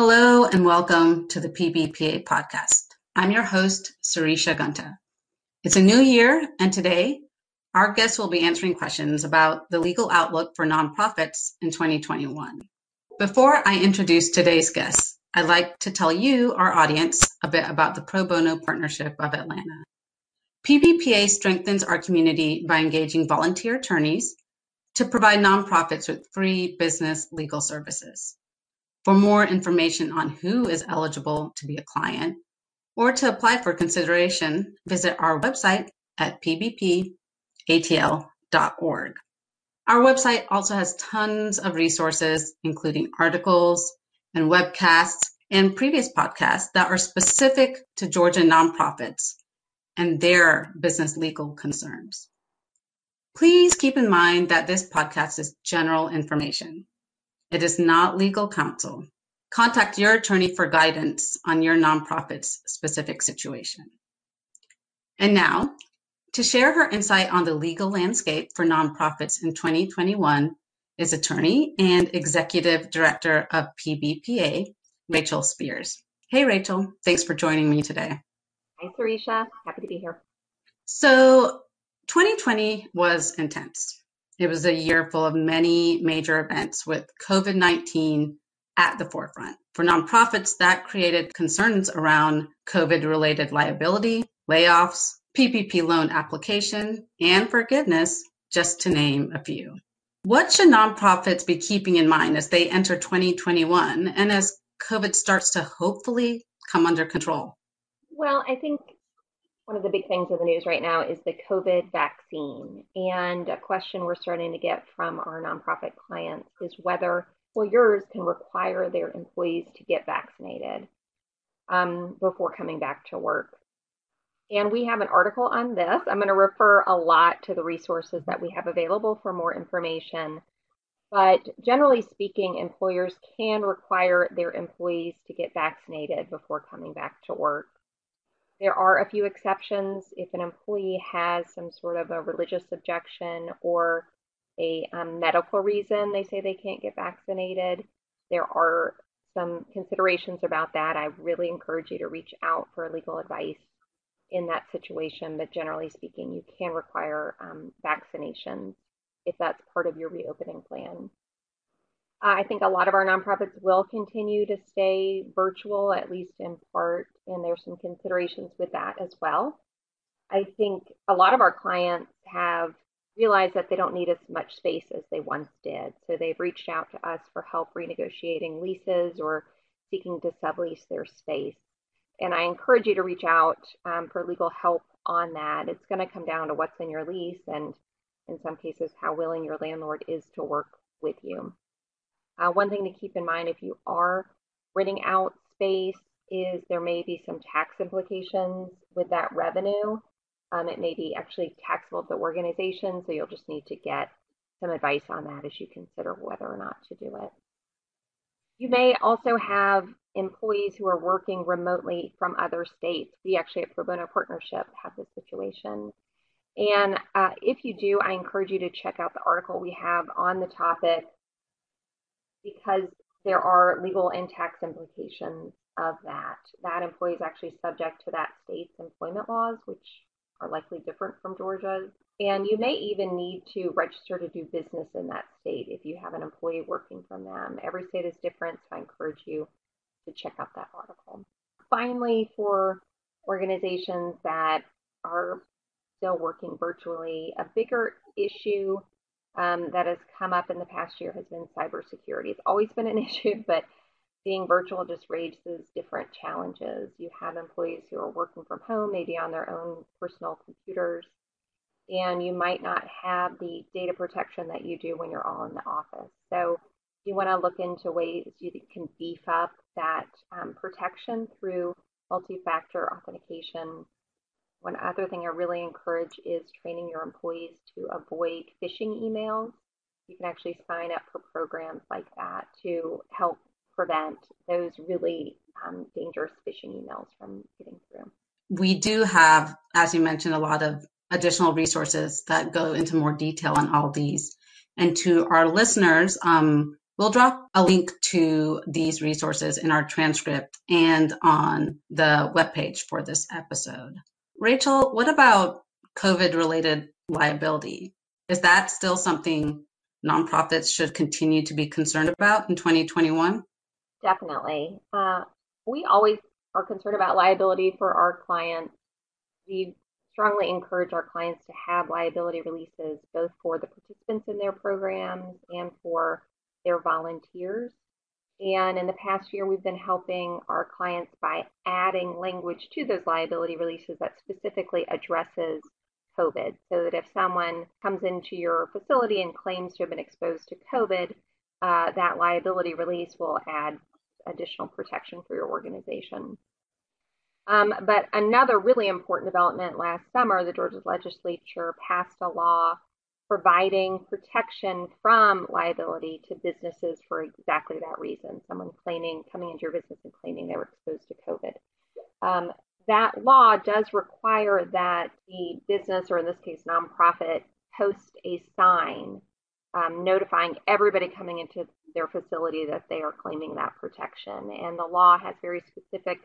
Hello and welcome to the PBPA podcast. I'm your host, Sarisha Gunta. It's a new year, and today our guests will be answering questions about the legal outlook for nonprofits in 2021. Before I introduce today's guests, I'd like to tell you, our audience, a bit about the Pro Bono Partnership of Atlanta. PBPA strengthens our community by engaging volunteer attorneys to provide nonprofits with free business legal services. For more information on who is eligible to be a client or to apply for consideration, visit our website at pbpatl.org. Our website also has tons of resources, including articles and webcasts and previous podcasts that are specific to Georgia nonprofits and their business legal concerns. Please keep in mind that this podcast is general information. It is not legal counsel. Contact your attorney for guidance on your nonprofit's specific situation. And now, to share her insight on the legal landscape for nonprofits in 2021 is attorney and executive director of PBPA, Rachel Spears. Hey, Rachel, thanks for joining me today. Hi, Surisha. Happy to be here. So, 2020 was intense. It was a year full of many major events with COVID 19 at the forefront. For nonprofits, that created concerns around COVID related liability, layoffs, PPP loan application, and forgiveness, just to name a few. What should nonprofits be keeping in mind as they enter 2021 and as COVID starts to hopefully come under control? Well, I think one of the big things in the news right now is the COVID vaccine. And a question we're starting to get from our nonprofit clients is whether employers can require their employees to get vaccinated um, before coming back to work. And we have an article on this. I'm going to refer a lot to the resources that we have available for more information. But generally speaking, employers can require their employees to get vaccinated before coming back to work. There are a few exceptions if an employee has some sort of a religious objection or a um, medical reason they say they can't get vaccinated. There are some considerations about that. I really encourage you to reach out for legal advice in that situation, but generally speaking, you can require um, vaccinations if that's part of your reopening plan. I think a lot of our nonprofits will continue to stay virtual, at least in part, and there's some considerations with that as well. I think a lot of our clients have realized that they don't need as much space as they once did. So they've reached out to us for help renegotiating leases or seeking to sublease their space. And I encourage you to reach out um, for legal help on that. It's going to come down to what's in your lease and, in some cases, how willing your landlord is to work with you. Uh, one thing to keep in mind if you are renting out space is there may be some tax implications with that revenue. Um, it may be actually taxable to the organization, so you'll just need to get some advice on that as you consider whether or not to do it. You may also have employees who are working remotely from other states. We actually at Pro Bono Partnership have this situation. And uh, if you do, I encourage you to check out the article we have on the topic because there are legal and tax implications of that. That employee is actually subject to that state's employment laws, which are likely different from Georgia's. And you may even need to register to do business in that state if you have an employee working from them. Every state is different, so I encourage you to check out that article. Finally, for organizations that are still working virtually, a bigger issue um, that has come up in the past year has been cybersecurity. It's always been an issue, but being virtual just raises different challenges. You have employees who are working from home, maybe on their own personal computers, and you might not have the data protection that you do when you're all in the office. So you want to look into ways you can beef up that um, protection through multi-factor authentication one other thing I really encourage is training your employees to avoid phishing emails. You can actually sign up for programs like that to help prevent those really um, dangerous phishing emails from getting through. We do have, as you mentioned, a lot of additional resources that go into more detail on all these. And to our listeners, um, We'll drop a link to these resources in our transcript and on the webpage for this episode. Rachel, what about COVID related liability? Is that still something nonprofits should continue to be concerned about in 2021? Definitely. Uh, we always are concerned about liability for our clients. We strongly encourage our clients to have liability releases both for the participants in their programs and for their volunteers. And in the past year, we've been helping our clients by adding language to those liability releases that specifically addresses COVID. So that if someone comes into your facility and claims to have been exposed to COVID, uh, that liability release will add additional protection for your organization. Um, but another really important development last summer, the Georgia legislature passed a law providing protection from liability to businesses for exactly that reason. Someone claiming, coming into your business and claiming they were exposed to COVID. Um, that law does require that the business, or in this case, nonprofit, post a sign um, notifying everybody coming into their facility that they are claiming that protection. And the law has very specific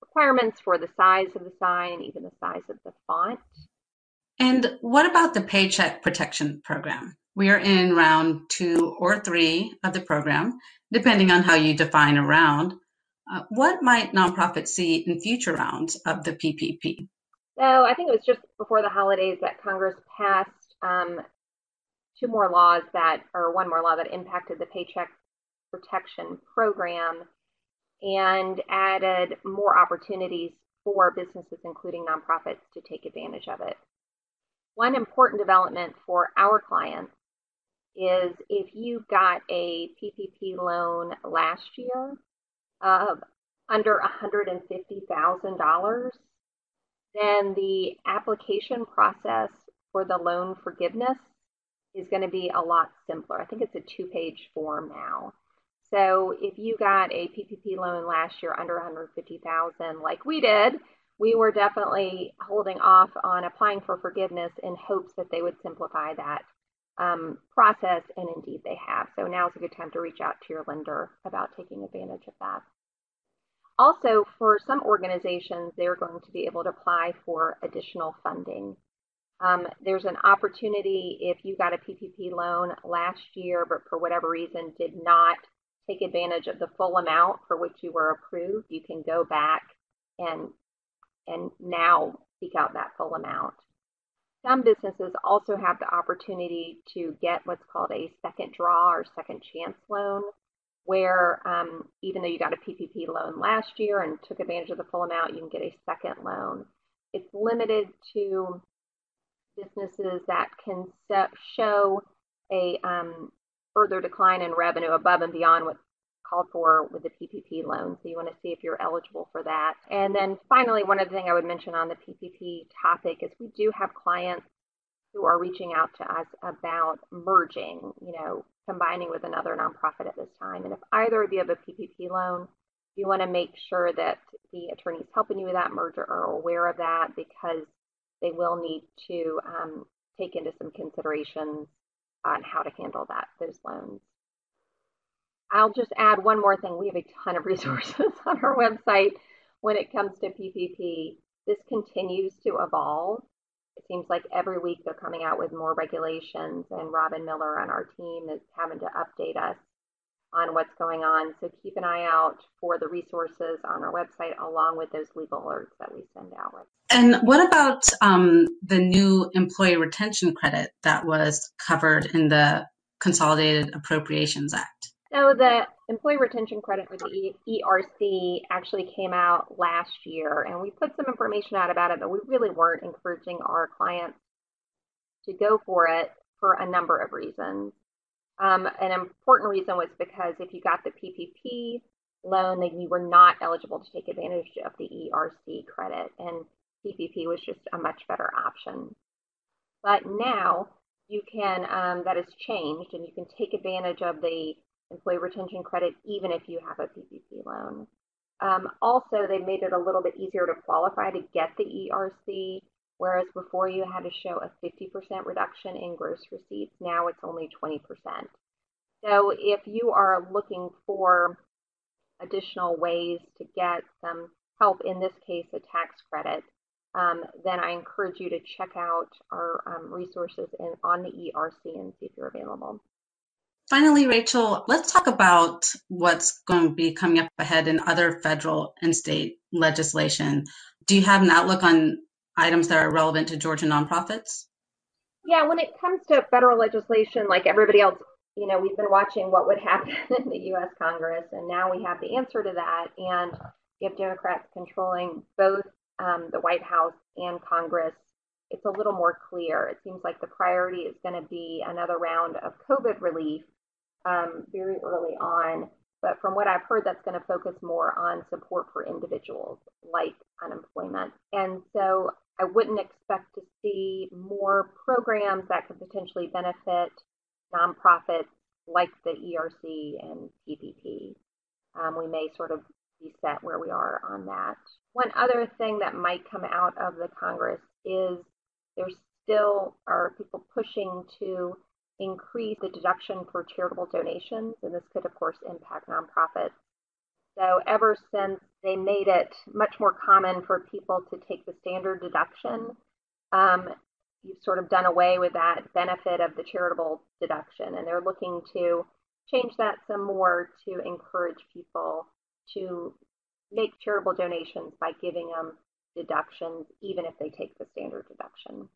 requirements for the size of the sign, even the size of the font. And what about the Paycheck Protection Program? We are in round two or three of the program, depending on how you define a round. Uh, what might nonprofits see in future rounds of the PPP? So I think it was just before the holidays that Congress passed um, two more laws that, or one more law that impacted the Paycheck Protection Program and added more opportunities for businesses, including nonprofits, to take advantage of it. One important development for our clients is if you got a PPP loan last year of under $150,000, then the application process for the loan forgiveness is going to be a lot simpler. I think it's a two page form now. So if you got a PPP loan last year under 150,000 like we did, we were definitely holding off on applying for forgiveness in hopes that they would simplify that um, process, and indeed they have. So now is a good time to reach out to your lender about taking advantage of that. Also, for some organizations, they're going to be able to apply for additional funding. Um, there's an opportunity if you got a PPP loan last year, but for whatever reason did not take advantage of the full amount for which you were approved, you can go back and and now seek out that full amount. Some businesses also have the opportunity to get what's called a second draw or second chance loan, where um, even though you got a PPP loan last year and took advantage of the full amount, you can get a second loan. It's limited to businesses that can show a um, further decline in revenue above and beyond what's called for with the PPP loan. So you want to see if you're eligible for that. And then finally, one other thing I would mention on the PPP topic is we do have clients who are reaching out to us about merging, you know, combining with another nonprofit at this time. And if either of you have a PPP loan, you want to make sure that the attorneys helping you with that merger are aware of that because they will need to um, take into some considerations on how to handle that those loans. I'll just add one more thing. We have a ton of resources on our website when it comes to PPP. This continues to evolve. It seems like every week they're coming out with more regulations, and Robin Miller on our team is having to update us on what's going on. So keep an eye out for the resources on our website along with those legal alerts that we send out. And what about um, the new employee retention credit that was covered in the Consolidated Appropriations Act? So the employee retention credit or the ERC actually came out last year, and we put some information out about it, but we really weren't encouraging our clients to go for it for a number of reasons. Um, an important reason was because if you got the PPP loan, then you were not eligible to take advantage of the ERC credit, and PPP was just a much better option. But now you can, um, that has changed, and you can take advantage of the employee retention credit even if you have a PPP loan. Um, also, they made it a little bit easier to qualify to get the ERC, whereas before you had to show a 50% reduction in gross receipts, now it's only 20%. So if you are looking for additional ways to get some help, in this case, a tax credit, um, then I encourage you to check out our um, resources in, on the ERC and see if you're available. Finally, Rachel, let's talk about what's going to be coming up ahead in other federal and state legislation. Do you have an outlook on items that are relevant to Georgia nonprofits? Yeah, when it comes to federal legislation, like everybody else, you know, we've been watching what would happen in the US Congress, and now we have the answer to that. And you have Democrats controlling both um, the White House and Congress. It's a little more clear. It seems like the priority is going to be another round of COVID relief um, very early on. But from what I've heard, that's going to focus more on support for individuals like unemployment. And so I wouldn't expect to see more programs that could potentially benefit nonprofits like the ERC and PPP. Um, we may sort of be set where we are on that. One other thing that might come out of the Congress is there still are people pushing to increase the deduction for charitable donations, and this could, of course, impact nonprofits. So, ever since they made it much more common for people to take the standard deduction, um, you've sort of done away with that benefit of the charitable deduction, and they're looking to change that some more to encourage people to make charitable donations by giving them deductions, even if they take the standard deduction.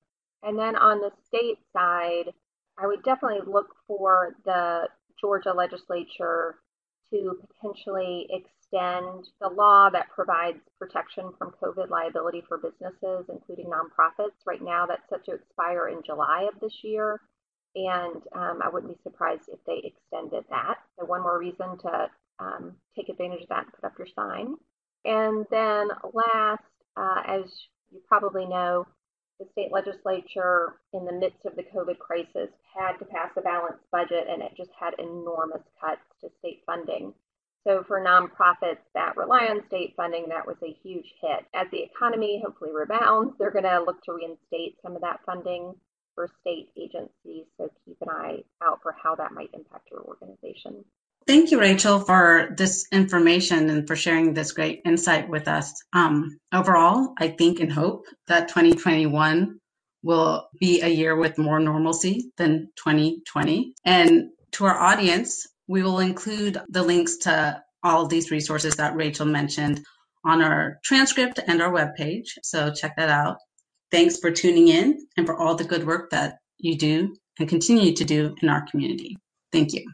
And then on the state side, I would definitely look for the Georgia legislature to potentially extend the law that provides protection from COVID liability for businesses, including nonprofits. Right now, that's set to expire in July of this year. And um, I wouldn't be surprised if they extended that. So, one more reason to um, take advantage of that and put up your sign. And then, last, uh, as you probably know, the state legislature, in the midst of the COVID crisis, had to pass a balanced budget and it just had enormous cuts to state funding. So, for nonprofits that rely on state funding, that was a huge hit. As the economy hopefully rebounds, they're going to look to reinstate some of that funding for state agencies. So, keep an eye out for how that might impact your organization. Thank you, Rachel, for this information and for sharing this great insight with us. Um, overall, I think and hope that 2021 will be a year with more normalcy than 2020. And to our audience, we will include the links to all these resources that Rachel mentioned on our transcript and our webpage. So check that out. Thanks for tuning in and for all the good work that you do and continue to do in our community. Thank you.